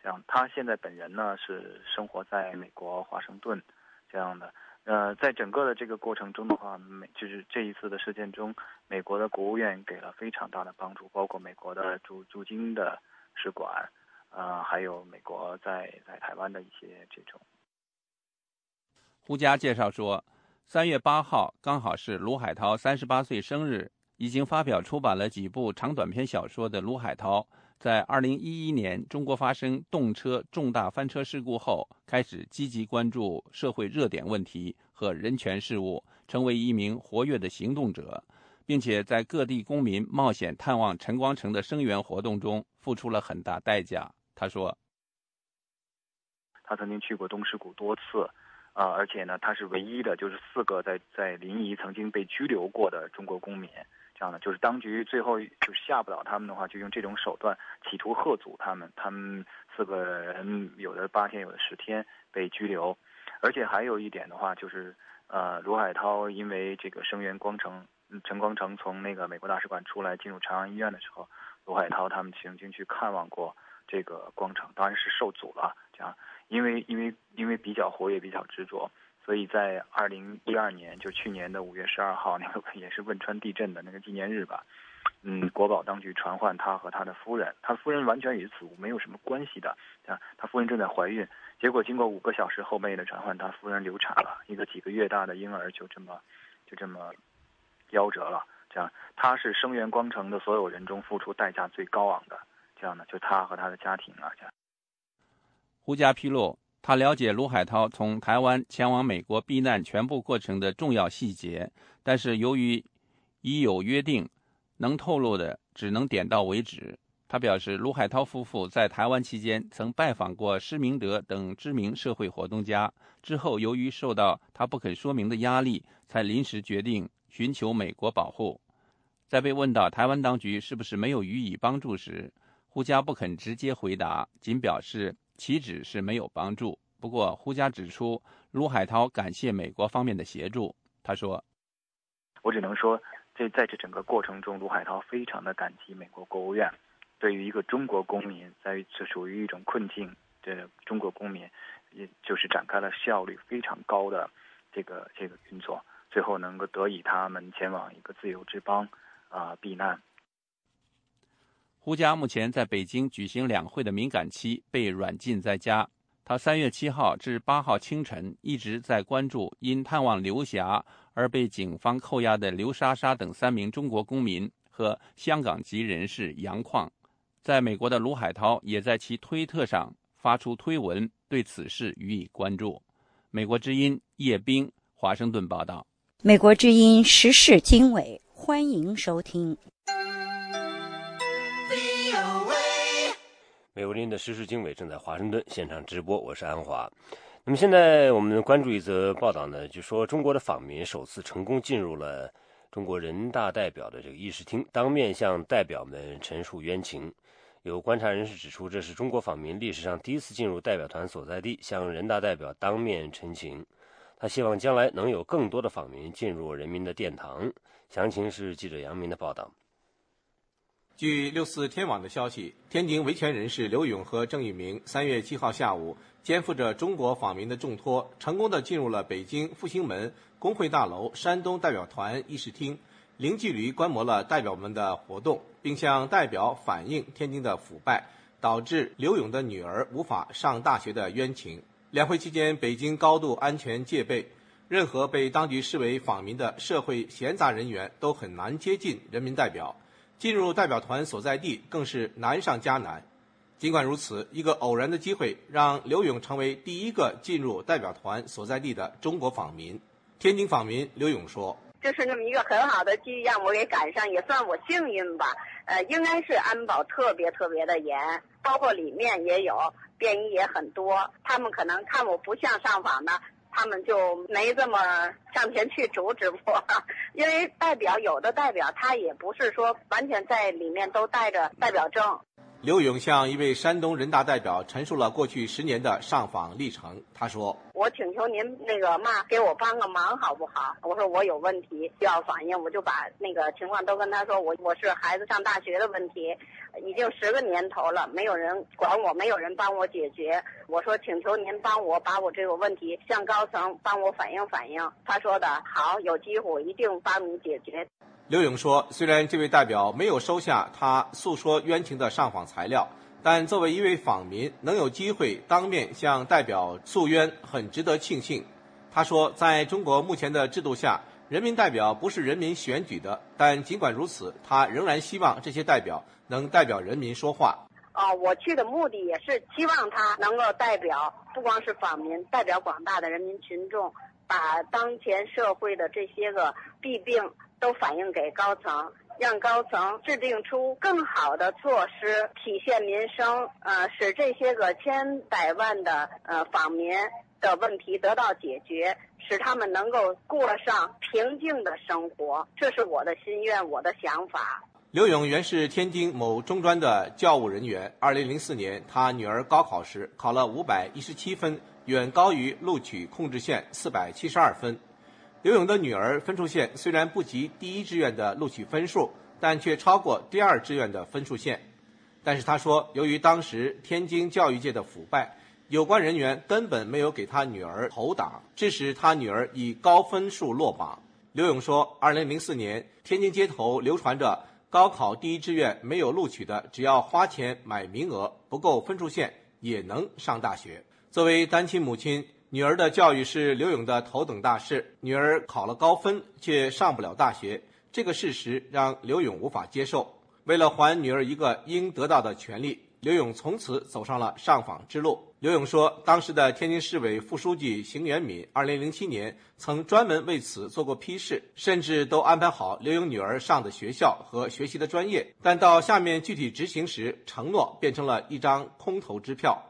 这样，他现在本人呢是生活在美国华盛顿，这样的。呃，在整个的这个过程中的话，美就是这一次的事件中，美国的国务院给了非常大的帮助，包括美国的驻驻京的使馆。啊，还有美国在在台湾的一些这种。胡佳介绍说，三月八号刚好是卢海涛三十八岁生日。已经发表出版了几部长短篇小说的卢海涛，在二零一一年中国发生动车重大翻车事故后，开始积极关注社会热点问题和人权事务，成为一名活跃的行动者。并且在各地公民冒险探望陈光诚的声援活动中付出了很大代价。他说：“他曾经去过东石谷多次，啊，而且呢，他是唯一的，就是四个在在临沂曾经被拘留过的中国公民。这样的，就是当局最后就是吓不倒他们的话，就用这种手段企图吓阻他们。他们四个人有的八天，有的十天被拘留。而且还有一点的话，就是呃，卢海涛因为这个声援光城。”陈光诚从那个美国大使馆出来，进入朝阳医院的时候，卢海涛他们曾经去看望过这个光诚，当然是受阻了。这样，因为因为因为比较活跃，比较执着，所以在二零一二年，就去年的五月十二号，[laughs] 那个也是汶川地震的那个纪念日吧。嗯，国宝当局传唤他和他的夫人，他夫人完全与此物没有什么关系的。啊，他夫人正在怀孕，结果经过五个小时后半夜的传唤，他夫人流产了，一个几个月大的婴儿就这么就这么。夭折了，这样他是声援光城的所有人中付出代价最高昂的，这样的就他和他的家庭啊，这样。胡佳披露，他了解卢海涛从台湾前往美国避难全部过程的重要细节，但是由于已有约定，能透露的只能点到为止。他表示，卢海涛夫妇在台湾期间曾拜访过施明德等知名社会活动家，之后由于受到他不肯说明的压力，才临时决定。寻求美国保护，在被问到台湾当局是不是没有予以帮助时，胡佳不肯直接回答，仅表示岂止是没有帮助。不过，胡佳指出，卢海涛感谢美国方面的协助。他说：“我只能说，这在这整个过程中，卢海涛非常的感激美国国务院，对于一个中国公民在这处于一种困境的中国公民，也就是展开了效率非常高的这个这个运作。”最后能够得以他们前往一个自由之邦，啊避难。胡佳目前在北京举行两会的敏感期，被软禁在家。他三月七号至八号清晨一直在关注因探望刘霞而被警方扣押的刘莎莎等三名中国公民和香港籍人士杨矿。在美国的卢海涛也在其推特上发出推文，对此事予以关注。美国之音叶冰华盛顿报道。美国之音时事经纬，欢迎收听。美国林的时事经纬正在华盛顿现场直播，我是安华。那么现在我们关注一则报道呢，就说中国的访民首次成功进入了中国人大代表的这个议事厅，当面向代表们陈述冤情。有观察人士指出，这是中国访民历史上第一次进入代表团所在地，向人大代表当面陈情。他希望将来能有更多的访民进入人民的殿堂。详情是记者杨明的报道。据六四天网的消息，天津维权人士刘勇和郑玉明三月七号下午肩负着中国访民的重托，成功的进入了北京复兴门工会大楼山东代表团议事厅，零距离观摩了代表们的活动，并向代表反映天津的腐败导致刘勇的女儿无法上大学的冤情。两会期间，北京高度安全戒备，任何被当局视为访民的社会闲杂人员都很难接近人民代表。进入代表团所在地更是难上加难。尽管如此，一个偶然的机会让刘勇成为第一个进入代表团所在地的中国访民。天津访民刘勇说：“这是那么一个很好的机遇，让我给赶上，也算我幸运吧。呃，应该是安保特别特别的严，包括里面也有便衣也很多。他们可能看我不像上访的，他们就没这么上前去阻止我。[laughs] 因为代表有的代表他也不是说完全在里面都带着代表证。”刘勇向一位山东人大代表陈述了过去十年的上访历程。他说：“我请求您那个嘛，给我帮个忙好不好？我说我有问题需要反映，我就把那个情况都跟他说。我我是孩子上大学的问题，已经十个年头了，没有人管我，没有人帮我解决。我说请求您帮我把我这个问题向高层帮我反映反映。他说的好，有机会一定帮你解决。”刘勇说：“虽然这位代表没有收下他诉说冤情的上访材料，但作为一位访民，能有机会当面向代表诉冤，很值得庆幸。”他说：“在中国目前的制度下，人民代表不是人民选举的，但尽管如此，他仍然希望这些代表能代表人民说话。”啊，我去的目的也是希望他能够代表，不光是访民，代表广大的人民群众，把当前社会的这些个弊病。都反映给高层，让高层制定出更好的措施，体现民生，呃，使这些个千百万的呃访民的问题得到解决，使他们能够过上平静的生活。这是我的心愿，我的想法。刘勇原是天津某中专的教务人员。二零零四年，他女儿高考时考了五百一十七分，远高于录取控制线四百七十二分。刘勇的女儿分数线虽然不及第一志愿的录取分数，但却超过第二志愿的分数线。但是他说，由于当时天津教育界的腐败，有关人员根本没有给他女儿投档，致使他女儿以高分数落榜。刘勇说，二零零四年天津街头流传着高考第一志愿没有录取的，只要花钱买名额，不够分数线也能上大学。作为单亲母亲。女儿的教育是刘勇的头等大事。女儿考了高分，却上不了大学，这个事实让刘勇无法接受。为了还女儿一个应得到的权利，刘勇从此走上了上访之路。刘勇说，当时的天津市委副书记邢元敏，二零零七年曾专门为此做过批示，甚至都安排好刘勇女儿上的学校和学习的专业。但到下面具体执行时，承诺变成了一张空头支票。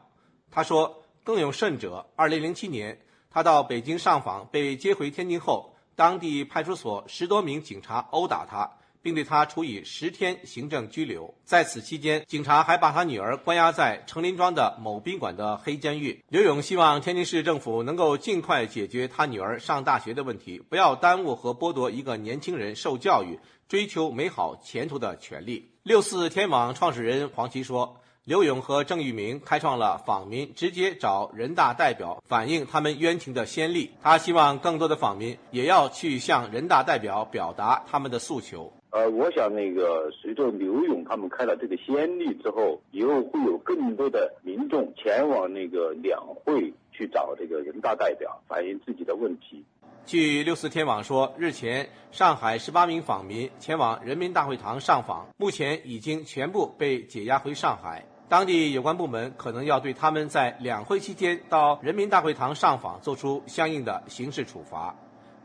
他说。更有甚者，二零零七年，他到北京上访，被接回天津后，当地派出所十多名警察殴打他，并对他处以十天行政拘留。在此期间，警察还把他女儿关押在成林庄的某宾馆的黑监狱。刘勇希望天津市政府能够尽快解决他女儿上大学的问题，不要耽误和剥夺一个年轻人受教育、追求美好前途的权利。六四天网创始人黄奇说。刘勇和郑玉明开创了访民直接找人大代表反映他们冤情的先例。他希望更多的访民也要去向人大代表表达他们的诉求。呃，我想那个随着刘勇他们开了这个先例之后，以后会有更多的民众前往那个两会去找这个人大代表反映自己的问题。据六四天网说，日前上海十八名访民前往人民大会堂上访，目前已经全部被解押回上海。当地有关部门可能要对他们在两会期间到人民大会堂上访作出相应的刑事处罚。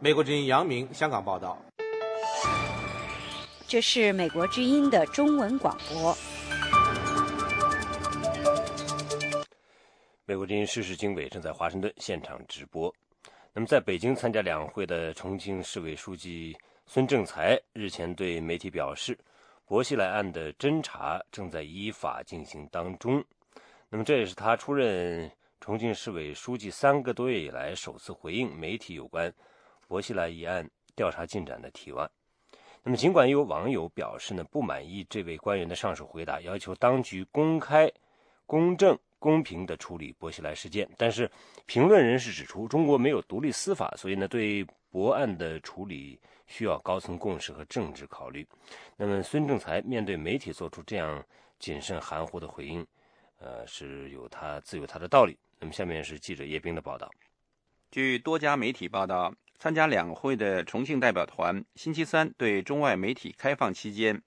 美国之音杨明香港报道。这是美国之音的中文广播。美国之音事事经纬正在华盛顿现场直播。那么，在北京参加两会的重庆市委书记孙政才日前对媒体表示。薄熙来案的侦查正在依法进行当中，那么这也是他出任重庆市委书记三个多月以来首次回应媒体有关薄熙来一案调查进展的提问。那么，尽管有网友表示呢不满意这位官员的上述回答，要求当局公开、公正、公平地处理薄熙来事件，但是评论人士指出，中国没有独立司法，所以呢对薄案的处理。需要高层共识和政治考虑。那么，孙政才面对媒体做出这样谨慎含糊的回应，呃，是有他自有他的道理。那么，下面是记者叶冰的报道。据多家媒体报道，参加两会的重庆代表团星期三对中外媒体开放期间，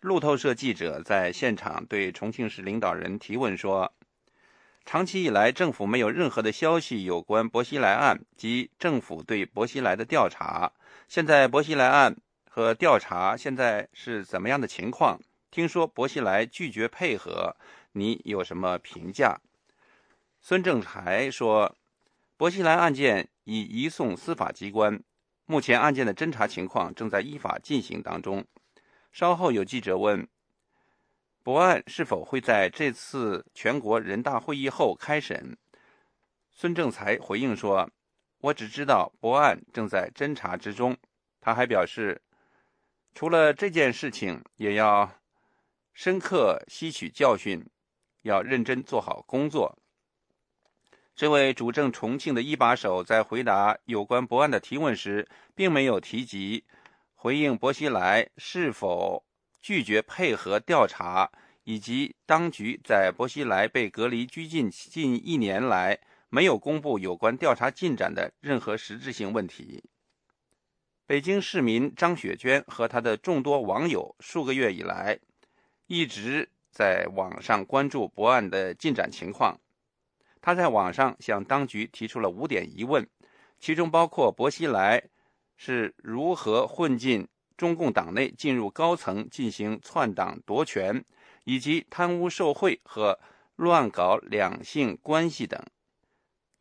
路透社记者在现场对重庆市领导人提问说：“长期以来，政府没有任何的消息有关薄熙来案及政府对薄熙来的调查。现在薄熙来案和调查现在是怎么样的情况？听说薄熙来拒绝配合，你有什么评价？”孙政才说：“薄熙来案件已移送司法机关，目前案件的侦查情况正在依法进行当中。”稍后有记者问：“博案是否会在这次全国人大会议后开审？”孙政才回应说：“我只知道博案正在侦查之中。”他还表示，除了这件事情，也要深刻吸取教训，要认真做好工作。这位主政重庆的一把手在回答有关博案的提问时，并没有提及。回应薄熙来是否拒绝配合调查，以及当局在薄熙来被隔离拘禁近一年来没有公布有关调查进展的任何实质性问题。北京市民张雪娟和她的众多网友数个月以来一直在网上关注博案的进展情况。她在网上向当局提出了五点疑问，其中包括薄熙来。是如何混进中共党内，进入高层进行篡党夺权，以及贪污受贿和乱搞两性关系等，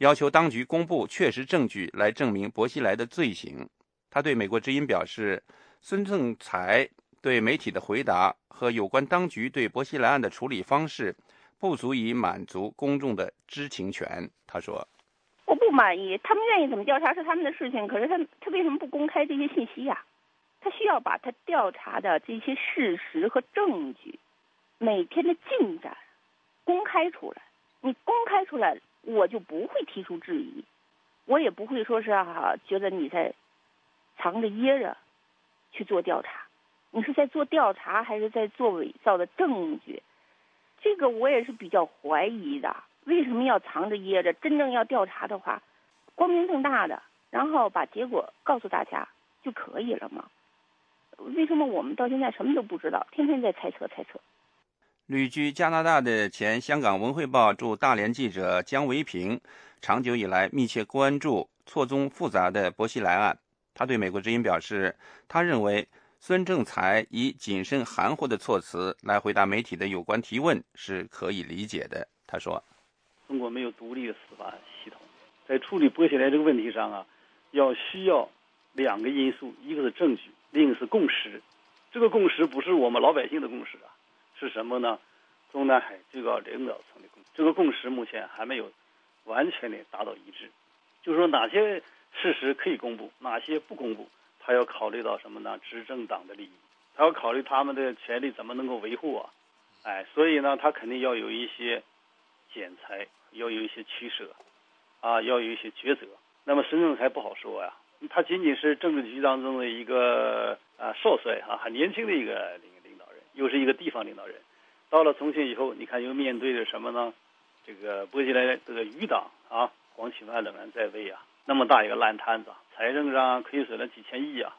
要求当局公布确实证据来证明薄熙来的罪行。他对美国之音表示，孙政才对媒体的回答和有关当局对薄熙来案的处理方式，不足以满足公众的知情权。他说。我不满意，他们愿意怎么调查是他们的事情，可是他他为什么不公开这些信息呀？他需要把他调查的这些事实和证据，每天的进展公开出来。你公开出来，我就不会提出质疑，我也不会说是哈觉得你在藏着掖着去做调查。你是在做调查还是在做伪造的证据？这个我也是比较怀疑的。为什么要藏着掖着？真正要调查的话，光明正大的，然后把结果告诉大家就可以了吗？为什么我们到现在什么都不知道，天天在猜测猜测？旅居加拿大的前香港文汇报驻大连记者姜维平，长久以来密切关注错综复杂的薄熙来案。他对美国之音表示，他认为孙政才以谨慎含糊的措辞来回答媒体的有关提问是可以理解的。他说。中国没有独立的司法系统，在处理薄熙来这个问题上啊，要需要两个因素，一个是证据，另一个是共识。这个共识不是我们老百姓的共识啊，是什么呢？中南海最高领导层的共。这个共识目前还没有完全的达到一致。就是说，哪些事实可以公布，哪些不公布，他要考虑到什么呢？执政党的利益，他要考虑他们的权利怎么能够维护啊？哎，所以呢，他肯定要有一些剪裁。要有一些取舍，啊，要有一些抉择。那么孙政才不好说呀，他仅仅是政治局当中的一个啊少帅哈，很年轻的一个，又是一个地方领导人。到了重庆以后，你看又面对着什么呢？这个薄熙来这个余党啊，黄启范仍然在位啊，那么大一个烂摊子，财政上亏损了几千亿啊。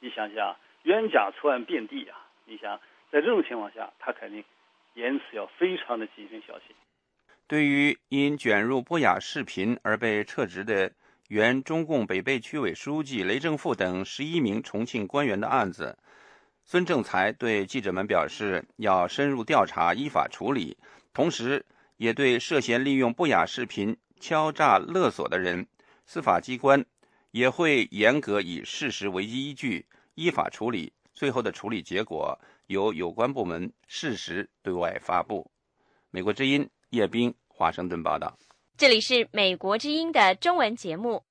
你想想，冤假错案遍地啊。你想，在这种情况下，他肯定言辞要非常的谨慎小心。对于因卷入不雅视频而被撤职的原中共北碚区委书记雷正富等十一名重庆官员的案子，孙政才对记者们表示，要深入调查、依法处理，同时也对涉嫌利用不雅视频敲诈勒索的人，司法机关也会严格以事实为依据，依法处理。最后的处理结果由有关部门适时对外发布。美国之音。叶斌，华盛顿报道。这里是美国之音的中文节目。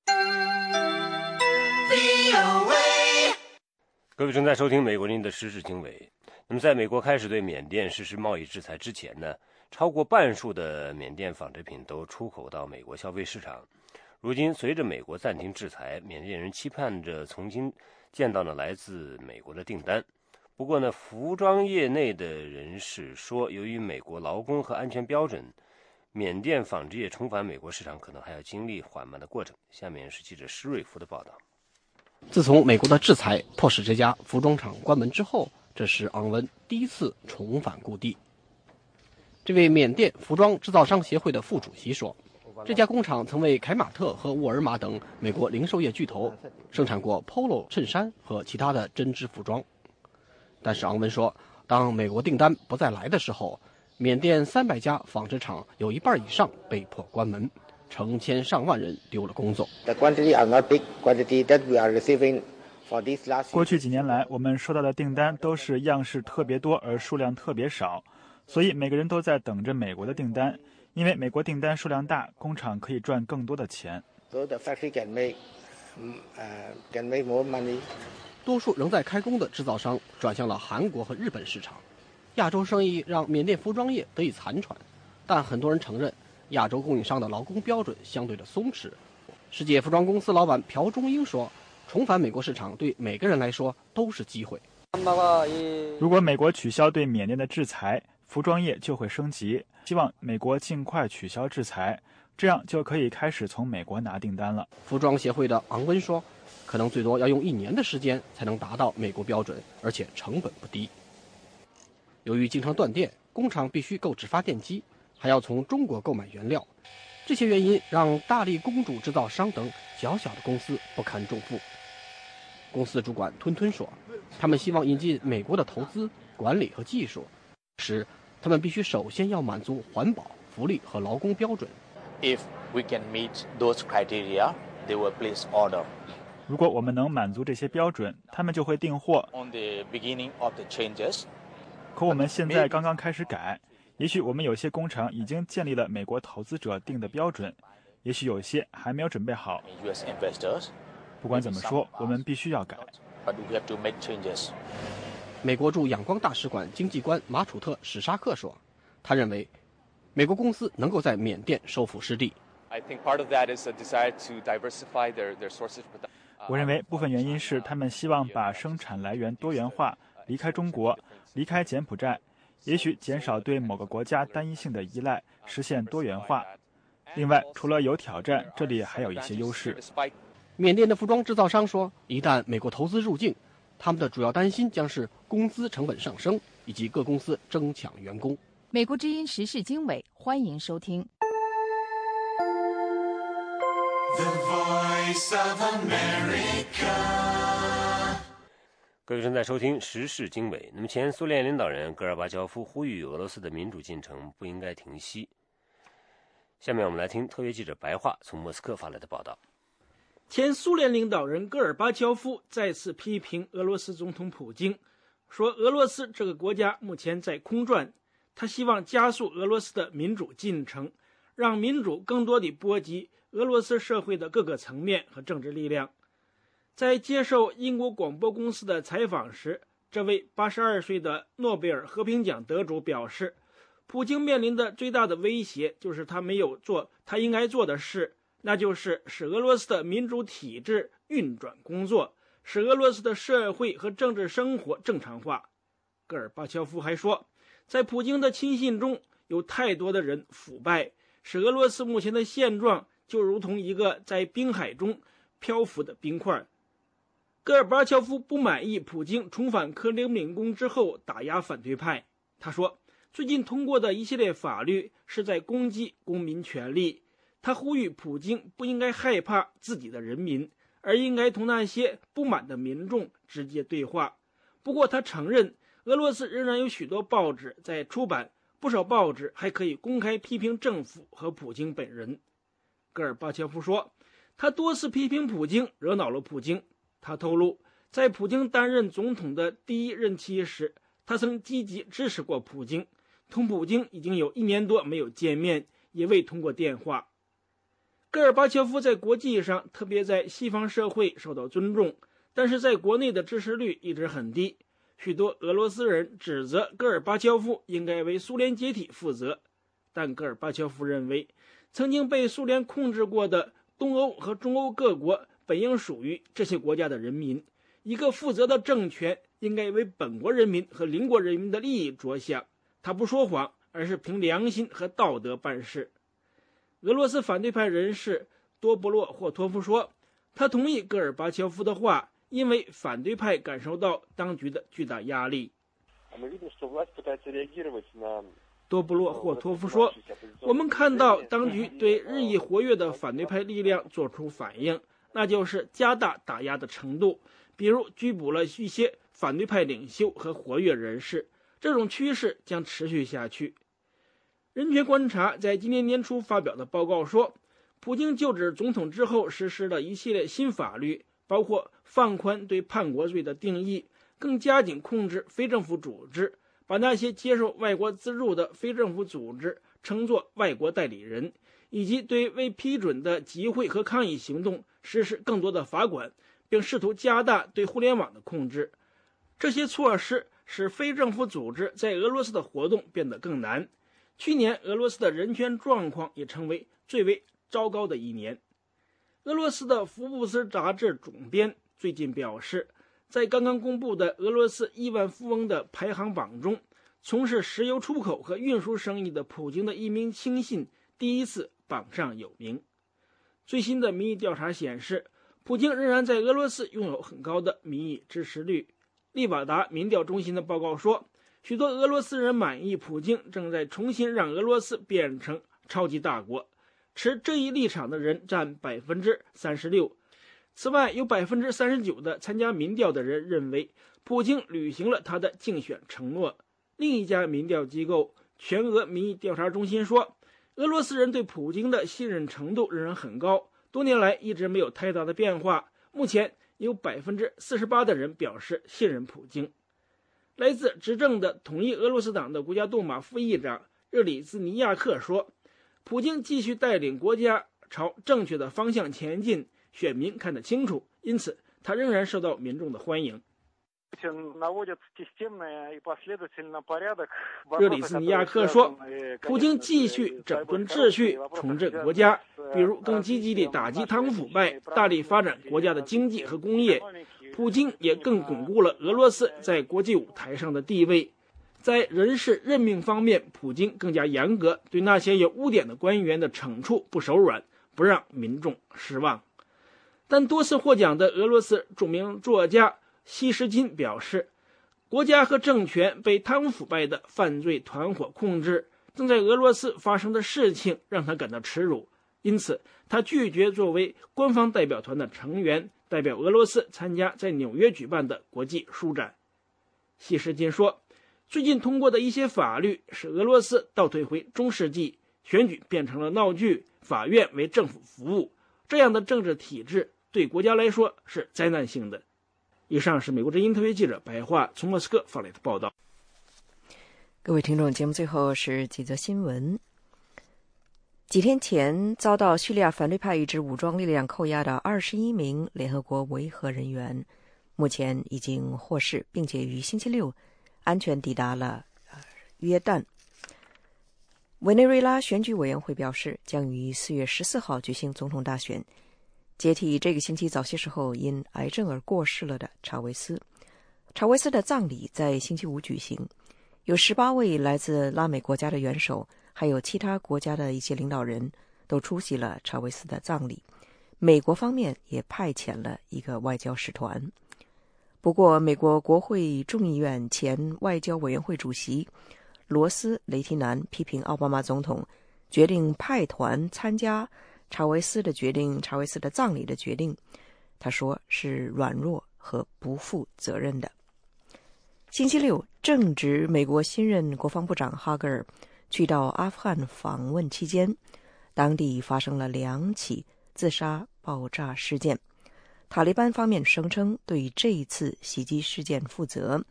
各位正在收听美国之音的时事经纬。那么，在美国开始对缅甸实施贸易制裁之前呢，超过半数的缅甸纺织品都出口到美国消费市场。如今，随着美国暂停制裁，缅甸人期盼着重新见到呢来自美国的订单。不过呢，服装业内的人士说，由于美国劳工和安全标准，缅甸纺织业重返美国市场可能还要经历缓慢的过程。下面是记者施瑞福的报道。自从美国的制裁迫使这家服装厂关门之后，这是昂温第一次重返故地。这位缅甸服装制造商协会的副主席说：“这家工厂曾为凯马特和沃尔玛等美国零售业巨头生产过 Polo 衬衫和其他的针织服装。”但是昂文说，当美国订单不再来的时候，缅甸三百家纺织厂有一半以上被迫关门，成千上万人丢了工作。过去几年来，我们收到的订单都是样式特别多而数量特别少。所以每个人都在等着美国的订单，因为美国订单数量大，工厂可以赚更多的钱。多数仍在开工的制造商转向了韩国和日本市场。亚洲生意让缅甸服装业得以残喘，但很多人承认亚洲供应商的劳工标准相对的松弛。世界服装公司老板朴忠英说：“重返美国市场对每个人来说都是机会。如果美国取消对缅甸的制裁。”服装业就会升级，希望美国尽快取消制裁，这样就可以开始从美国拿订单了。服装协会的昂温说：“可能最多要用一年的时间才能达到美国标准，而且成本不低。由于经常断电，工厂必须购置发电机，还要从中国购买原料，这些原因让大力公主制造商等小小的公司不堪重负。”公司主管吞吞说：“他们希望引进美国的投资、管理和技术，时。”他们必须首先要满足环保、福利和劳工标准。If we can meet those criteria, they will place order. 如果我们能满足这些标准，他们就会订货。On the beginning of the changes. 可我们现在刚刚开始改，也许我们有些工厂已经建立了美国投资者定的标准，也许有些还没有准备好。不管怎么说，我们必须要改。美国驻仰光大使馆经济官马楚特·史沙克说：“他认为，美国公司能够在缅甸收复失地。我认为部分原因是他们希望把生产来源多元化，离开中国，离开柬埔寨，也许减少对某个国家单一性的依赖，实现多元化。另外，除了有挑战，这里还有一些优势。”缅甸的服装制造商说：“一旦美国投资入境，”他们的主要担心将是工资成本上升，以及各公司争抢员工。美国之音时事经纬，欢迎收听。各位正在收听时事经纬。那么，前苏联领导人戈尔巴乔夫呼吁俄罗斯的民主进程不应该停息。下面我们来听特约记者白桦从莫斯科发来的报道。前苏联领导人戈尔巴乔夫再次批评俄罗斯总统普京，说俄罗斯这个国家目前在空转。他希望加速俄罗斯的民主进程，让民主更多地波及俄罗斯社会的各个层面和政治力量。在接受英国广播公司的采访时，这位82岁的诺贝尔和平奖得主表示，普京面临的最大的威胁就是他没有做他应该做的事。那就是使俄罗斯的民主体制运转工作，使俄罗斯的社会和政治生活正常化。戈尔巴乔夫还说，在普京的亲信中有太多的人腐败，使俄罗斯目前的现状就如同一个在冰海中漂浮的冰块。戈尔巴乔夫不满意普京重返克里姆林宫之后打压反对派。他说，最近通过的一系列法律是在攻击公民权利。他呼吁普京不应该害怕自己的人民，而应该同那些不满的民众直接对话。不过，他承认俄罗斯仍然有许多报纸在出版，不少报纸还可以公开批评政府和普京本人。戈尔巴乔夫说，他多次批评普京，惹恼了普京。他透露，在普京担任总统的第一任期时，他曾积极支持过普京，同普京已经有一年多没有见面，也未通过电话。戈尔巴乔夫在国际上，特别在西方社会受到尊重，但是在国内的支持率一直很低。许多俄罗斯人指责戈尔巴乔夫应该为苏联解体负责，但戈尔巴乔夫认为，曾经被苏联控制过的东欧和中欧各国本应属于这些国家的人民。一个负责的政权应该为本国人民和邻国人民的利益着想。他不说谎，而是凭良心和道德办事。俄罗斯反对派人士多布洛霍托夫说：“他同意戈尔巴乔夫的话，因为反对派感受到当局的巨大压力。”多布洛霍托夫说：“我们看到当局对日益活跃的反对派力量做出反应，那就是加大打压的程度，比如拘捕了一些反对派领袖和活跃人士。这种趋势将持续下去。”人权观察在今年年初发表的报告说，普京就职总统之后实施了一系列新法律，包括放宽对叛国罪的定义，更加紧控制非政府组织。把那些接受外国资助的非政府组织称作外国代理人，以及对未批准的集会和抗议行动实施更多的罚款，并试图加大对互联网的控制。这些措施使非政府组织在俄罗斯的活动变得更难。去年，俄罗斯的人权状况也成为最为糟糕的一年。俄罗斯的《福布斯》杂志总编最近表示。在刚刚公布的俄罗斯亿万富翁的排行榜中，从事石油出口和运输生意的普京的一名亲信第一次榜上有名。最新的民意调查显示，普京仍然在俄罗斯拥有很高的民意支持率。利瓦达民调中心的报告说，许多俄罗斯人满意普京正在重新让俄罗斯变成超级大国。持这一立场的人占百分之三十六。此外，有百分之三十九的参加民调的人认为，普京履行了他的竞选承诺。另一家民调机构全俄民意调查中心说，俄罗斯人对普京的信任程度仍然很高，多年来一直没有太大的变化。目前有百分之四十八的人表示信任普京。来自执政的统一俄罗斯党的国家杜马副议长热里兹尼亚克说，普京继续带领国家朝正确的方向前进。选民看得清楚，因此他仍然受到民众的欢迎。热里斯尼亚克说：“普京继续整顿秩序，重振国家，比如更积极地打击贪污腐败，大力发展国家的经济和工业。普京也更巩固了俄罗斯在国际舞台上的地位。在人事任命方面，普京更加严格，对那些有污点的官员的惩处不手软，不让民众失望。”但多次获奖的俄罗斯著名作家西什金表示，国家和政权被贪污腐败的犯罪团伙控制，正在俄罗斯发生的事情让他感到耻辱，因此他拒绝作为官方代表团的成员代表俄罗斯参加在纽约举办的国际书展。西什金说，最近通过的一些法律使俄罗斯倒退回中世纪，选举变成了闹剧，法院为政府服务，这样的政治体制。对国家来说是灾难性的。以上是美国之音特约记者白桦从莫斯科发来的报道。各位听众，节目最后是几则新闻。几天前遭到叙利亚反对派一支武装力量扣押的二十一名联合国维和人员，目前已经获释，并且于星期六安全抵达了约旦。委内瑞拉选举委员会表示，将于四月十四号举行总统大选。接替这个星期早些时候因癌症而过世了的查韦斯。查韦斯的葬礼在星期五举行，有十八位来自拉美国家的元首，还有其他国家的一些领导人都出席了查韦斯的葬礼。美国方面也派遣了一个外交使团。不过，美国国会众议院前外交委员会主席罗斯·雷提南批评奥巴马总统决定派团参加。查韦斯的决定，查韦斯的葬礼的决定，他说是软弱和不负责任的。星期六，正值美国新任国防部长哈格尔去到阿富汗访问期间，当地发生了两起自杀爆炸事件。塔利班方面声称对这一次袭击事件负责，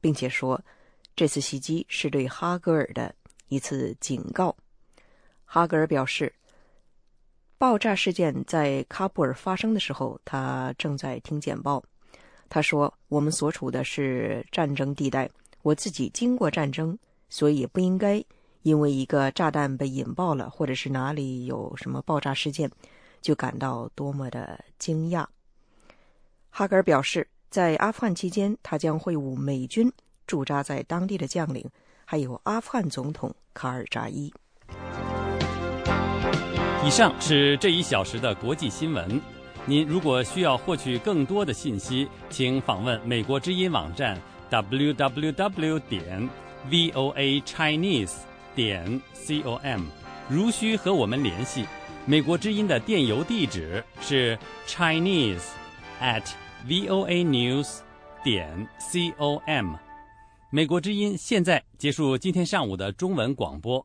并且说这次袭击是对哈格尔的一次警告。哈格尔表示。爆炸事件在喀布尔发生的时候，他正在听简报。他说：“我们所处的是战争地带，我自己经过战争，所以不应该因为一个炸弹被引爆了，或者是哪里有什么爆炸事件，就感到多么的惊讶。”哈格尔表示，在阿富汗期间，他将会晤美军驻扎在当地的将领，还有阿富汗总统卡尔扎伊。以上是这一小时的国际新闻。您如果需要获取更多的信息，请访问美国之音网站 www 点 voa chinese 点 com。如需和我们联系，美国之音的电邮地址是 chinese at voa news 点 com。美国之音现在结束今天上午的中文广播。